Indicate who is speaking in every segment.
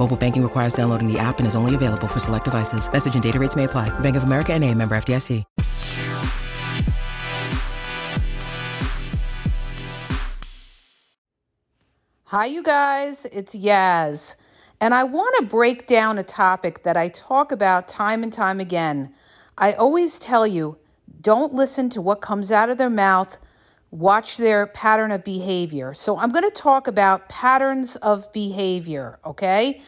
Speaker 1: Mobile banking requires downloading the app and is only available for select devices. Message and data rates may apply. Bank of America and a member FDIC.
Speaker 2: Hi, you guys. It's Yaz. And I want to break down a topic that I talk about time and time again. I always tell you don't listen to what comes out of their mouth watch their pattern of behavior. So I'm going to talk about patterns of behavior, okay?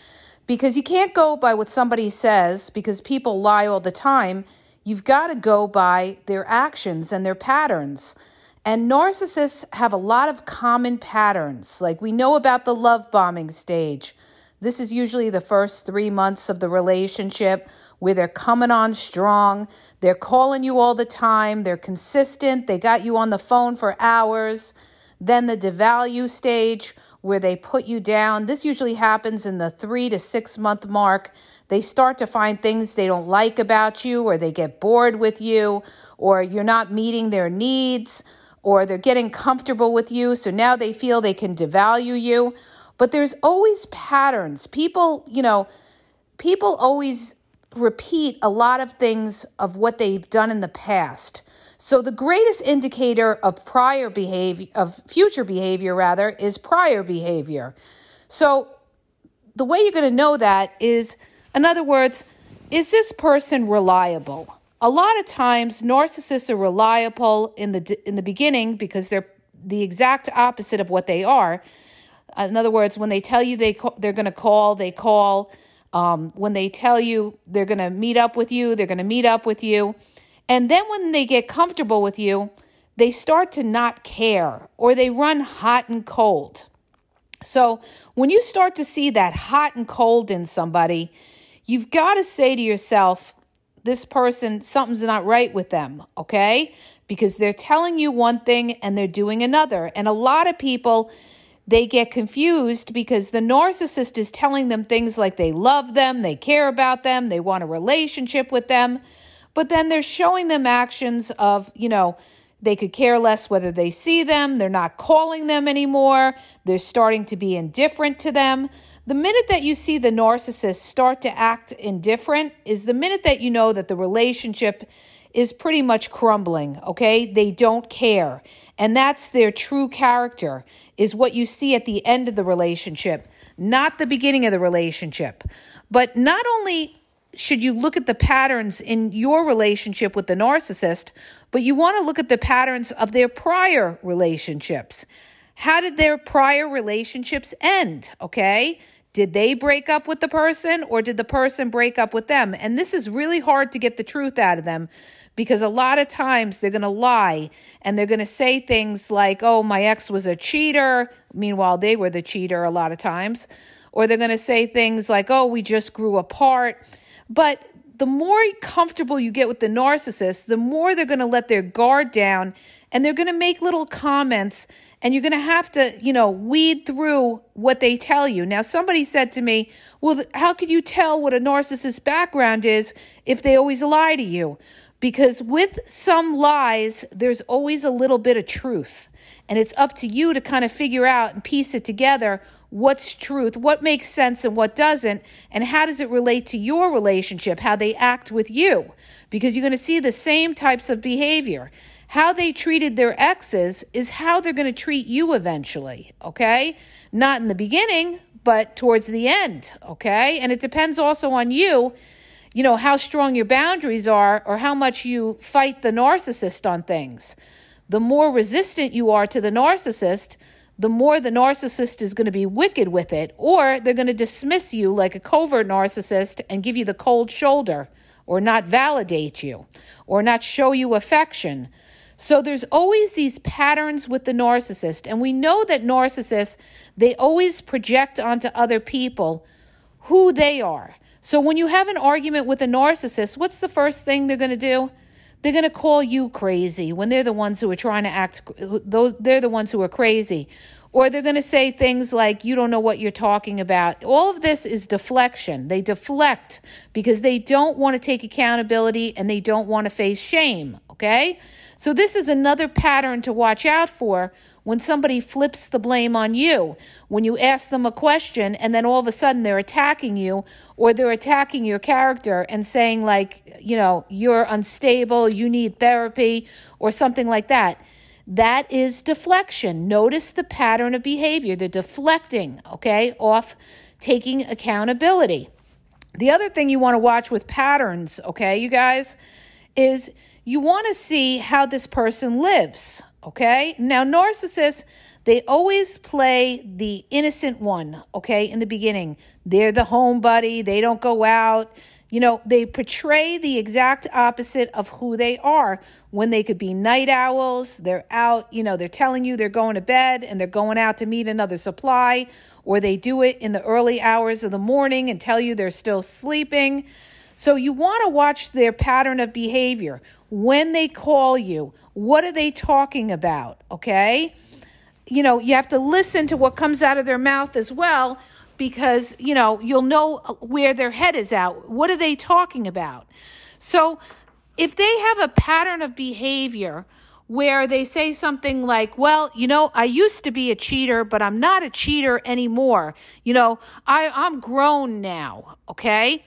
Speaker 2: Because you can't go by what somebody says because people lie all the time. You've got to go by their actions and their patterns. And narcissists have a lot of common patterns. Like we know about the love bombing stage. This is usually the first three months of the relationship where they're coming on strong. They're calling you all the time. They're consistent. They got you on the phone for hours. Then the devalue stage where they put you down. This usually happens in the three to six month mark. They start to find things they don't like about you, or they get bored with you, or you're not meeting their needs, or they're getting comfortable with you. So now they feel they can devalue you. But there's always patterns. People, you know, people always repeat a lot of things of what they've done in the past. So the greatest indicator of prior behavior of future behavior rather is prior behavior. So the way you're going to know that is in other words, is this person reliable? A lot of times narcissists are reliable in the in the beginning because they're the exact opposite of what they are. In other words, when they tell you they they're going to call, they call um, when they tell you they're going to meet up with you, they're going to meet up with you. And then when they get comfortable with you, they start to not care or they run hot and cold. So when you start to see that hot and cold in somebody, you've got to say to yourself, this person, something's not right with them, okay? Because they're telling you one thing and they're doing another. And a lot of people, they get confused because the narcissist is telling them things like they love them, they care about them, they want a relationship with them, but then they're showing them actions of, you know, they could care less whether they see them, they're not calling them anymore, they're starting to be indifferent to them. The minute that you see the narcissist start to act indifferent is the minute that you know that the relationship is pretty much crumbling, okay? They don't care. And that's their true character, is what you see at the end of the relationship, not the beginning of the relationship. But not only should you look at the patterns in your relationship with the narcissist, but you want to look at the patterns of their prior relationships. How did their prior relationships end? Okay. Did they break up with the person or did the person break up with them? And this is really hard to get the truth out of them because a lot of times they're going to lie and they're going to say things like, oh, my ex was a cheater. Meanwhile, they were the cheater a lot of times. Or they're going to say things like, oh, we just grew apart. But the more comfortable you get with the narcissist, the more they're going to let their guard down and they're going to make little comments and you're going to have to, you know, weed through what they tell you. Now, somebody said to me, well, how could you tell what a narcissist's background is if they always lie to you? Because with some lies, there's always a little bit of truth. And it's up to you to kind of figure out and piece it together what's truth, what makes sense and what doesn't, and how does it relate to your relationship, how they act with you. Because you're going to see the same types of behavior. How they treated their exes is how they're going to treat you eventually, okay? Not in the beginning, but towards the end, okay? And it depends also on you, you know, how strong your boundaries are or how much you fight the narcissist on things. The more resistant you are to the narcissist, the more the narcissist is going to be wicked with it, or they're going to dismiss you like a covert narcissist and give you the cold shoulder, or not validate you, or not show you affection. So there's always these patterns with the narcissist, and we know that narcissists, they always project onto other people who they are. So when you have an argument with a narcissist, what's the first thing they're going to do? They're going to call you crazy when they're the ones who are trying to act, they're the ones who are crazy. Or they're going to say things like, you don't know what you're talking about. All of this is deflection. They deflect because they don't want to take accountability and they don't want to face shame. Okay? So, this is another pattern to watch out for when somebody flips the blame on you. When you ask them a question and then all of a sudden they're attacking you or they're attacking your character and saying, like, you know, you're unstable, you need therapy, or something like that. That is deflection. Notice the pattern of behavior. They're deflecting, okay, off taking accountability. The other thing you want to watch with patterns, okay, you guys, is you want to see how this person lives, okay? Now, narcissists, they always play the innocent one, okay, in the beginning. They're the homebody, they don't go out. You know, they portray the exact opposite of who they are when they could be night owls. They're out, you know, they're telling you they're going to bed and they're going out to meet another supply, or they do it in the early hours of the morning and tell you they're still sleeping. So you want to watch their pattern of behavior when they call you, what are they talking about? Okay. You know, you have to listen to what comes out of their mouth as well because, you know, you'll know uh, where their head is at. What are they talking about? So if they have a pattern of behavior, where they say something like, Well, you know, I used to be a cheater, but I'm not a cheater anymore. You know, I, I'm grown now, okay?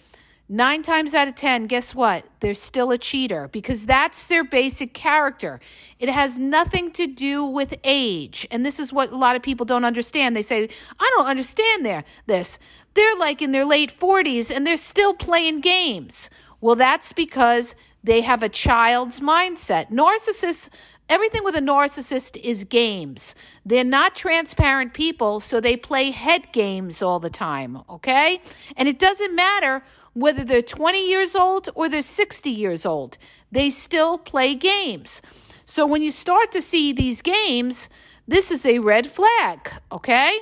Speaker 2: Nine times out of 10, guess what? They're still a cheater because that's their basic character. It has nothing to do with age. And this is what a lot of people don't understand. They say, I don't understand their, this. They're like in their late 40s and they're still playing games. Well, that's because they have a child's mindset. Narcissists Everything with a narcissist is games. They're not transparent people, so they play head games all the time, okay? And it doesn't matter whether they're 20 years old or they're 60 years old, they still play games. So when you start to see these games, this is a red flag, okay?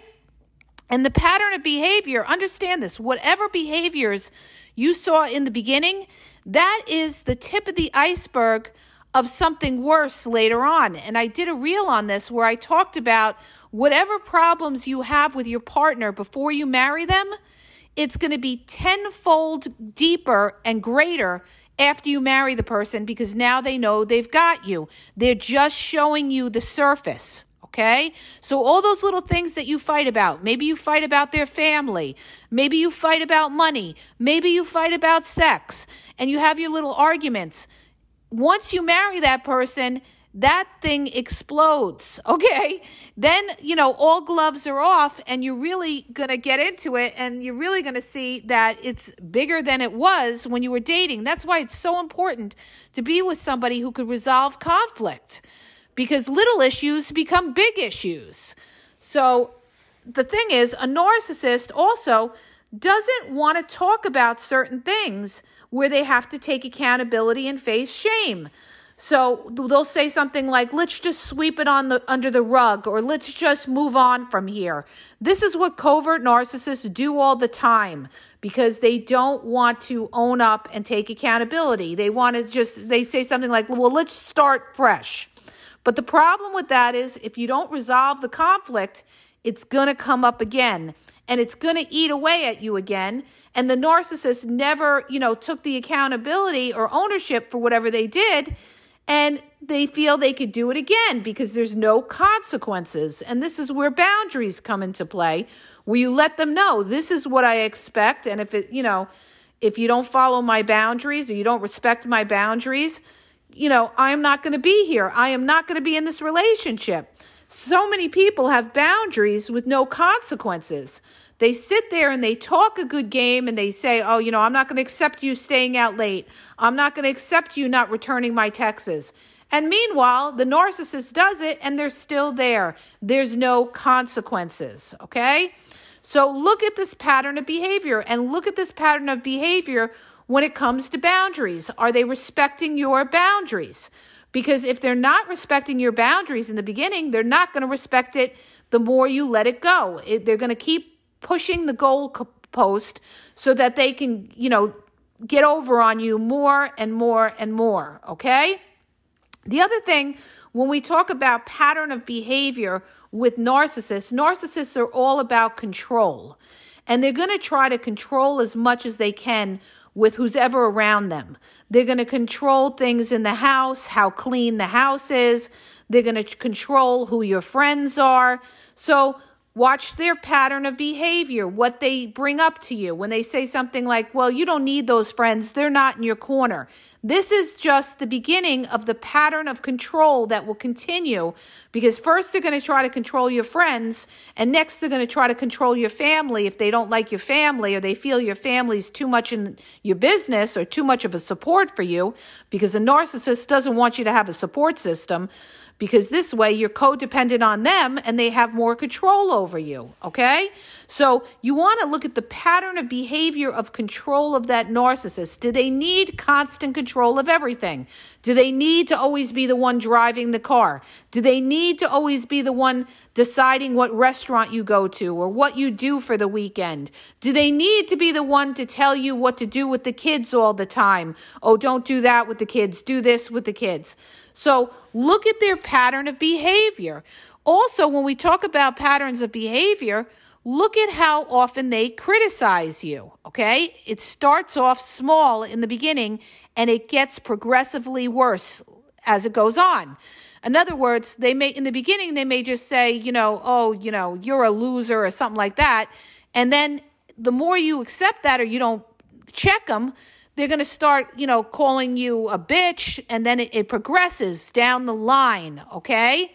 Speaker 2: And the pattern of behavior, understand this whatever behaviors you saw in the beginning, that is the tip of the iceberg of something worse later on. And I did a reel on this where I talked about whatever problems you have with your partner before you marry them, it's going to be tenfold deeper and greater after you marry the person because now they know they've got you. They're just showing you the surface. Okay. So all those little things that you fight about, maybe you fight about their family, maybe you fight about money, maybe you fight about sex, and you have your little arguments once you marry that person, that thing explodes. Okay. Then, you know, all gloves are off and you're really going to get into it and you're really going to see that it's bigger than it was when you were dating. That's why it's so important to be with somebody who could resolve conflict because little issues become big issues. So the thing is, a narcissist also doesn't want to talk about certain things where they have to take accountability and face shame. So they'll say something like, let's just sweep it on the under the rug or let's just move on from here. This is what covert narcissists do all the time because they don't want to own up and take accountability. They want to just they say something like, well, let's start fresh. But the problem with that is if you don't resolve the conflict, it's going to come up again and it's going to eat away at you again. And the narcissist never, you know, took the accountability or ownership for whatever they did. And they feel they could do it again because there's no consequences. And this is where boundaries come into play, where you let them know this is what I expect. And if it, you know, if you don't follow my boundaries or you don't respect my boundaries, you know, I'm not going to be here. I am not going to be in this relationship. So many people have boundaries with no consequences. They sit there and they talk a good game and they say, oh, you know, I'm not going to accept you staying out late. I'm not going to accept you not returning my texts. And meanwhile, the narcissist does it and they're still there. There's no consequences, okay? So look at this pattern of behavior and look at this pattern of behavior when it comes to boundaries. Are they respecting your boundaries? Because if they're not respecting your boundaries in the beginning, they're not going to respect it the more you let it go. It, they're going to keep pushing the goal post so that they can, you know, get over on you more and more and more. Okay? The other thing, when we talk about pattern of behavior with narcissists, narcissists are all about control. And they're going to try to control as much as they can with who's ever around them. They're going to control things in the house, how clean the house is. They're going to control who your friends are. So Watch their pattern of behavior, what they bring up to you when they say something like, Well, you don't need those friends, they're not in your corner. This is just the beginning of the pattern of control that will continue because first they're going to try to control your friends, and next they're going to try to control your family if they don't like your family or they feel your family's too much in your business or too much of a support for you because a narcissist doesn't want you to have a support system because this way you're codependent on them and they have more control over you. Okay? So you want to look at the pattern of behavior of control of that narcissist. Do they need constant control of everything? Do they need to always be the one driving the car? Do they need to always be the one deciding what restaurant you go to or what you do for the weekend? Do they need to be the one to tell you what to do with the kids all the time? Oh, don't do that with the kids. Do this with the kids. So look at their pattern of behavior. Also, when we talk about patterns of behavior, look at how often they criticize you. Okay. It starts off small in the beginning and it gets progressively worse as it goes on. In other words, they may, in the beginning, they may just say, you know, oh, you know, you're a loser or something like that. And then the more you accept that or you don't check them, they're going to start, you know, calling you a bitch, and then it, it progresses down the line, okay?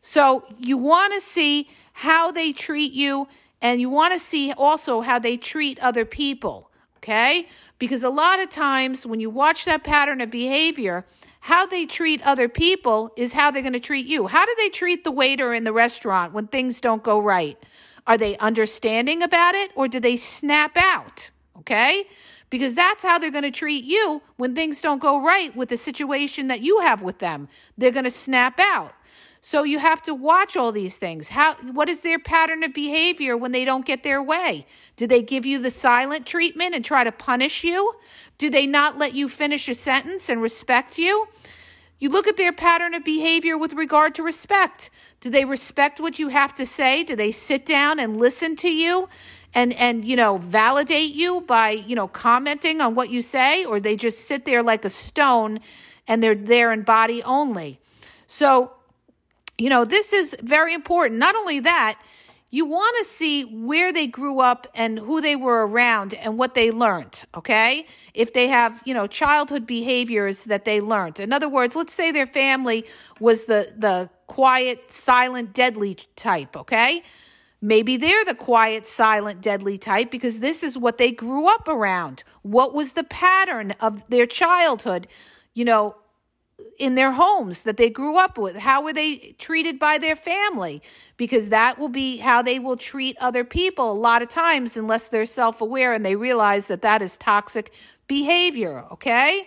Speaker 2: So you want to see how they treat you, and you want to see also how they treat other people, okay? Because a lot of times when you watch that pattern of behavior, how they treat other people is how they're going to treat you. How do they treat the waiter in the restaurant when things don't go right? Are they understanding about it or do they snap out? Okay? because that's how they're going to treat you when things don't go right with the situation that you have with them. They're going to snap out. So you have to watch all these things. How what is their pattern of behavior when they don't get their way? Do they give you the silent treatment and try to punish you? Do they not let you finish a sentence and respect you? You look at their pattern of behavior with regard to respect. Do they respect what you have to say? Do they sit down and listen to you? and and you know validate you by you know commenting on what you say or they just sit there like a stone and they're there in body only so you know this is very important. Not only that you want to see where they grew up and who they were around and what they learned okay? If they have you know childhood behaviors that they learned. In other words let's say their family was the the quiet silent deadly type okay? Maybe they're the quiet, silent, deadly type because this is what they grew up around. What was the pattern of their childhood, you know, in their homes that they grew up with? How were they treated by their family? Because that will be how they will treat other people a lot of times, unless they're self aware and they realize that that is toxic behavior, okay?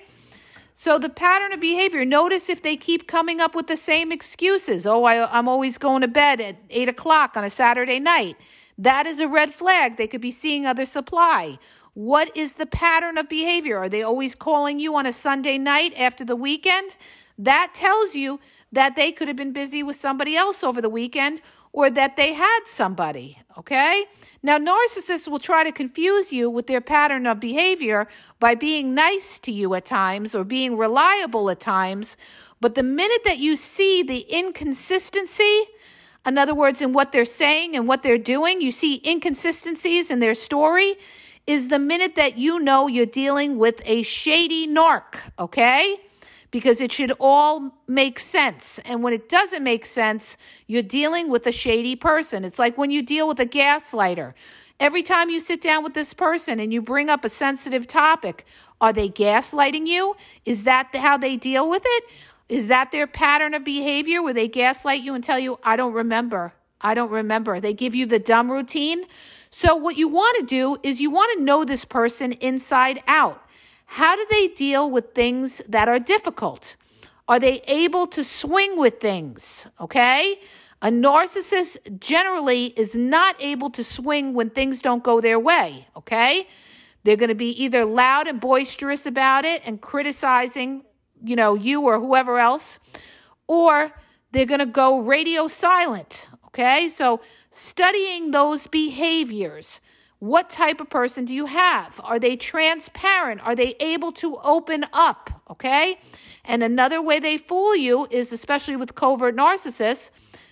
Speaker 2: So the pattern of behavior, notice if they keep coming up with the same excuses. Oh, I, am always going to bed at eight o'clock on a Saturday night. That is a red flag. They could be seeing other supply. What is the pattern of behavior? Are they always calling you on a Sunday night after the weekend? That tells you that they could have been busy with somebody else over the weekend or that they had somebody. Okay? Now, narcissists will try to confuse you with their pattern of behavior by being nice to you at times or being reliable at times. But the minute that you see the inconsistency, in other words, in what they're saying and what they're doing, you see inconsistencies in their story, is the minute that you know you're dealing with a shady narc, okay? Because it should all make sense. And when it doesn't make sense, you're dealing with a shady person. It's like when you deal with a gaslighter. Every time you sit down with this person and you bring up a sensitive topic, are they gaslighting you? Is that how they deal with it? Is that their pattern of behavior where they gaslight you and tell you, I don't remember? I don't remember. They give you the dumb routine. So, what you want to do is you want to know this person inside out. How do they deal with things that are difficult? Are they able to swing with things? Okay. A narcissist generally is not able to swing when things don't go their way. Okay. They're going to be either loud and boisterous about it and criticizing, you know, you or whoever else, or they're going to go radio silent. Okay. So studying those behaviors what type of person do you have? Are they transparent? Are they able to open up? Okay. And another way they fool you is, especially with covert narcissists,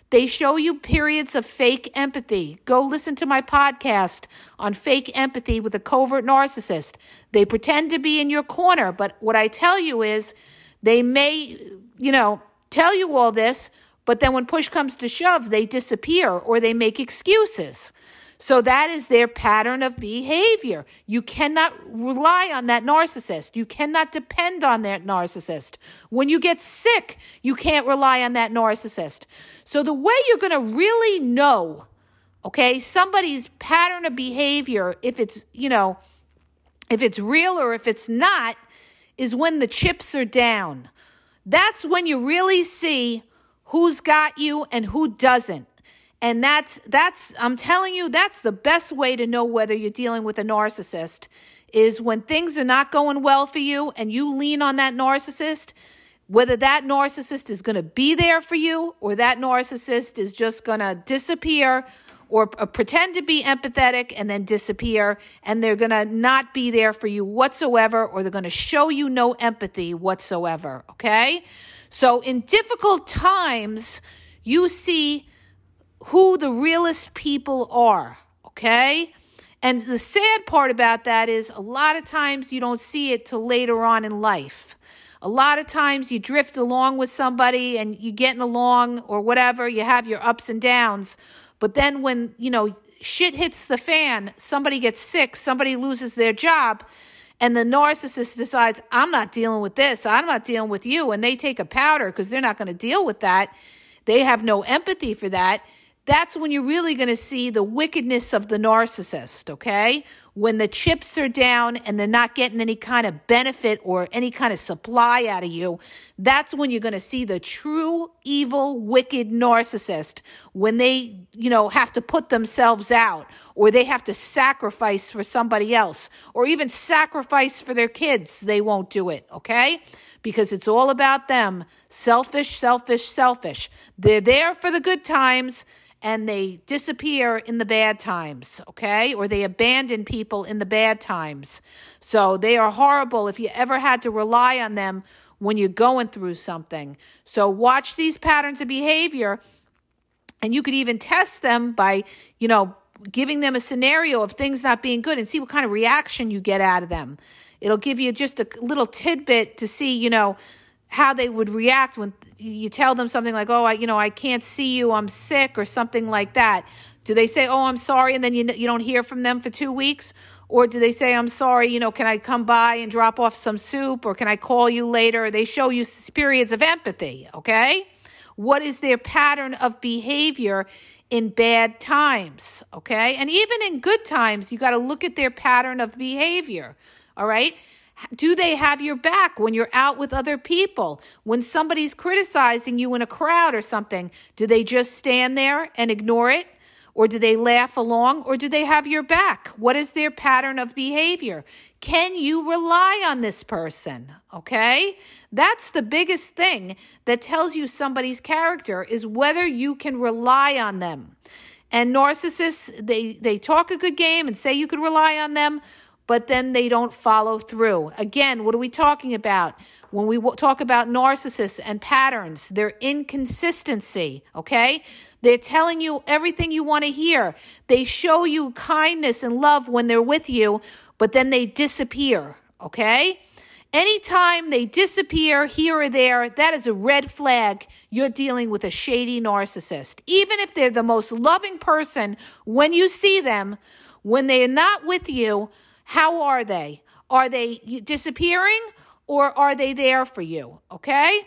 Speaker 2: they show you periods of fake empathy. Go listen to my podcast on fake empathy with a covert narcissist. They pretend to be in your corner, but what I tell you is they may, you know, tell you all this, but then when push comes to shove, they disappear or they make excuses. So that is their pattern of behavior. You cannot rely on that narcissist. You cannot depend on that narcissist. When you get sick, you can't rely on that narcissist. So the way you're going to really know, okay, somebody's pattern of behavior, if it's, you know, if it's real or if it's not, is when the chips are down. That's when you really see who's got you and who doesn't. And that's that's I'm telling you that's the best way to know whether you're dealing with a narcissist is when things are not going well for you and you lean on that narcissist whether that narcissist is going to be there for you or that narcissist is just going to disappear or pretend to be empathetic and then disappear and they're going to not be there for you whatsoever or they're going to show you no empathy whatsoever okay? So in difficult times you see who the realest people are, okay? And the sad part about that is a lot of times you don't see it till later on in life. A lot of times you drift along with somebody and you're getting along or whatever, you have your ups and downs. But then when, you know, shit hits the fan, somebody gets sick, somebody loses their job, and the narcissist decides, I'm not dealing with this, I'm not dealing with you, and they take a powder because they're not going to deal with that. They have no empathy for that that's when you're really going to see the wickedness of the narcissist, okay? When the chips are down and they're not getting any kind of benefit or any kind of supply out of you, that's when you're going to see the true evil, wicked narcissist when they, you know, have to put themselves out or they have to sacrifice for somebody else or even sacrifice for their kids. They won't do it, okay? Because it's all about them. Selfish, selfish, selfish. They're there for the good times and they disappear in the bad times, okay? Or they abandon people in the bad times. So they are horrible if you ever had to rely on them when you're going through something. So watch these patterns of behavior and you could even test them by, you know, giving them a scenario of things not being good and see what kind of reaction you get out of them. It'll give you just a little tidbit to see, you know, how they would react when you tell them something like, "Oh, I, you know, I can't see you. I'm sick," or something like that. Do they say, "Oh, I'm sorry," and then you you don't hear from them for two weeks, or do they say, "I'm sorry, you know, can I come by and drop off some soup, or can I call you later?" They show you periods of empathy. Okay, what is their pattern of behavior? in bad times, okay? And even in good times, you got to look at their pattern of behavior, all right? Do they have your back when you're out with other people? When somebody's criticizing you in a crowd or something, do they just stand there and ignore it? Or do they laugh along? Or do they have your back? What is their pattern of behavior? Can you rely on this person? Okay? That's the biggest thing that tells you somebody's character is whether you can rely on them. And narcissists, they, they talk a good game and say you could rely on them, but then they don't follow through. Again, what are we talking about? When we talk about narcissists and patterns, their inconsistency, okay? They're telling you everything you want to hear. They show you kindness and love when they're with you, but then they disappear, okay? Anytime they disappear here or there, that is a red flag. You're dealing with a shady narcissist. Even if they're the most loving person, when you see them, when they are not with you, how are they? Are they disappearing or are they there for you? Okay?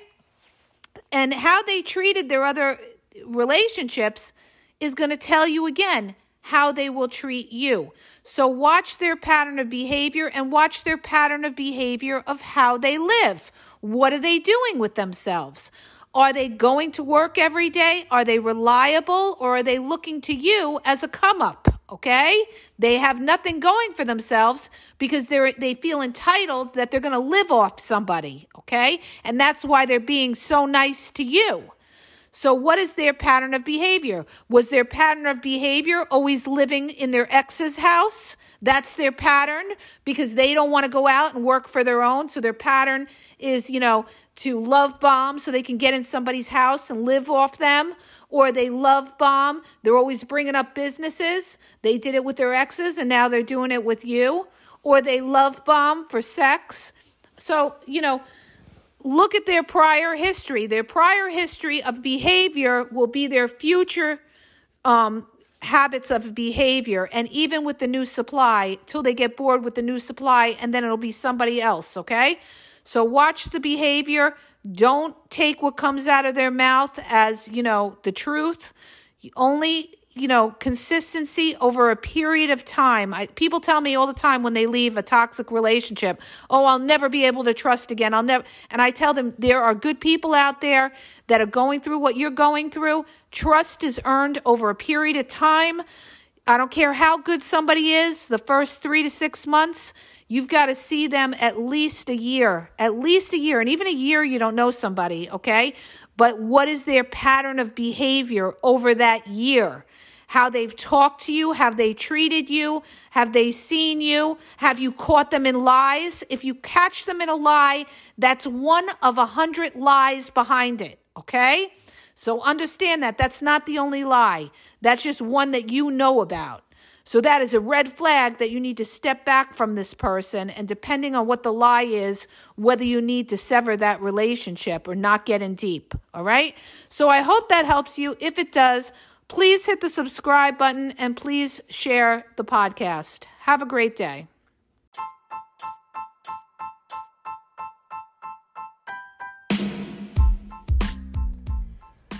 Speaker 2: And how they treated their other relationships is going to tell you again how they will treat you. So watch their pattern of behavior and watch their pattern of behavior of how they live. What are they doing with themselves? Are they going to work every day? Are they reliable or are they looking to you as a come up? Okay? They have nothing going for themselves because they're they feel entitled that they're going to live off somebody, okay? And that's why they're being so nice to you. So, what is their pattern of behavior? Was their pattern of behavior always living in their ex's house? That's their pattern because they don't want to go out and work for their own. So, their pattern is, you know, to love bomb so they can get in somebody's house and live off them. Or they love bomb. They're always bringing up businesses. They did it with their exes and now they're doing it with you. Or they love bomb for sex. So, you know, look at their prior history. Their prior history of behavior will be their future um, habits of behavior. And even with the new supply, till they get bored with the new supply, and then it'll be somebody else, okay? So watch the behavior. Don't take what comes out of their mouth as, you know, the truth. Only you know, consistency over a period of time. I, people tell me all the time when they leave a toxic relationship, "Oh, I'll never be able to trust again. I'll never." And I tell them there are good people out there that are going through what you're going through. Trust is earned over a period of time. I don't care how good somebody is, the first 3 to 6 months, you've got to see them at least a year. At least a year. And even a year you don't know somebody, okay? But what is their pattern of behavior over that year? how they've talked to you. Have they treated you? Have they seen you? Have you caught them in lies? If you catch them in a lie, that's one of a hundred lies behind it. Okay? So understand that. That's not the only lie. That's just one that you know about. So that is a red flag that you need to step back from this person. And depending on what the lie is, whether you need to sever that relationship or not get in deep. All right? So I hope that helps you. If it does, Please hit the subscribe button and please share the podcast. Have a great day.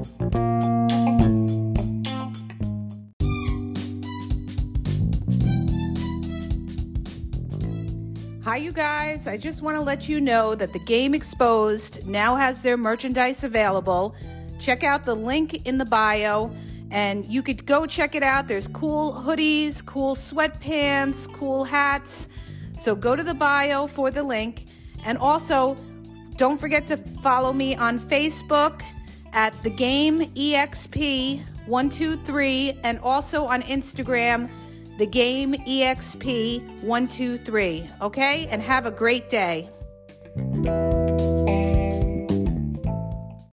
Speaker 2: Hi, you guys. I just want to let you know that the Game Exposed now has their merchandise available. Check out the link in the bio and you could go check it out. There's cool hoodies, cool sweatpants, cool hats. So go to the bio for the link. And also, don't forget to follow me on Facebook at the Game EXP123 and also on Instagram the game EXP123. Okay? And have a great day.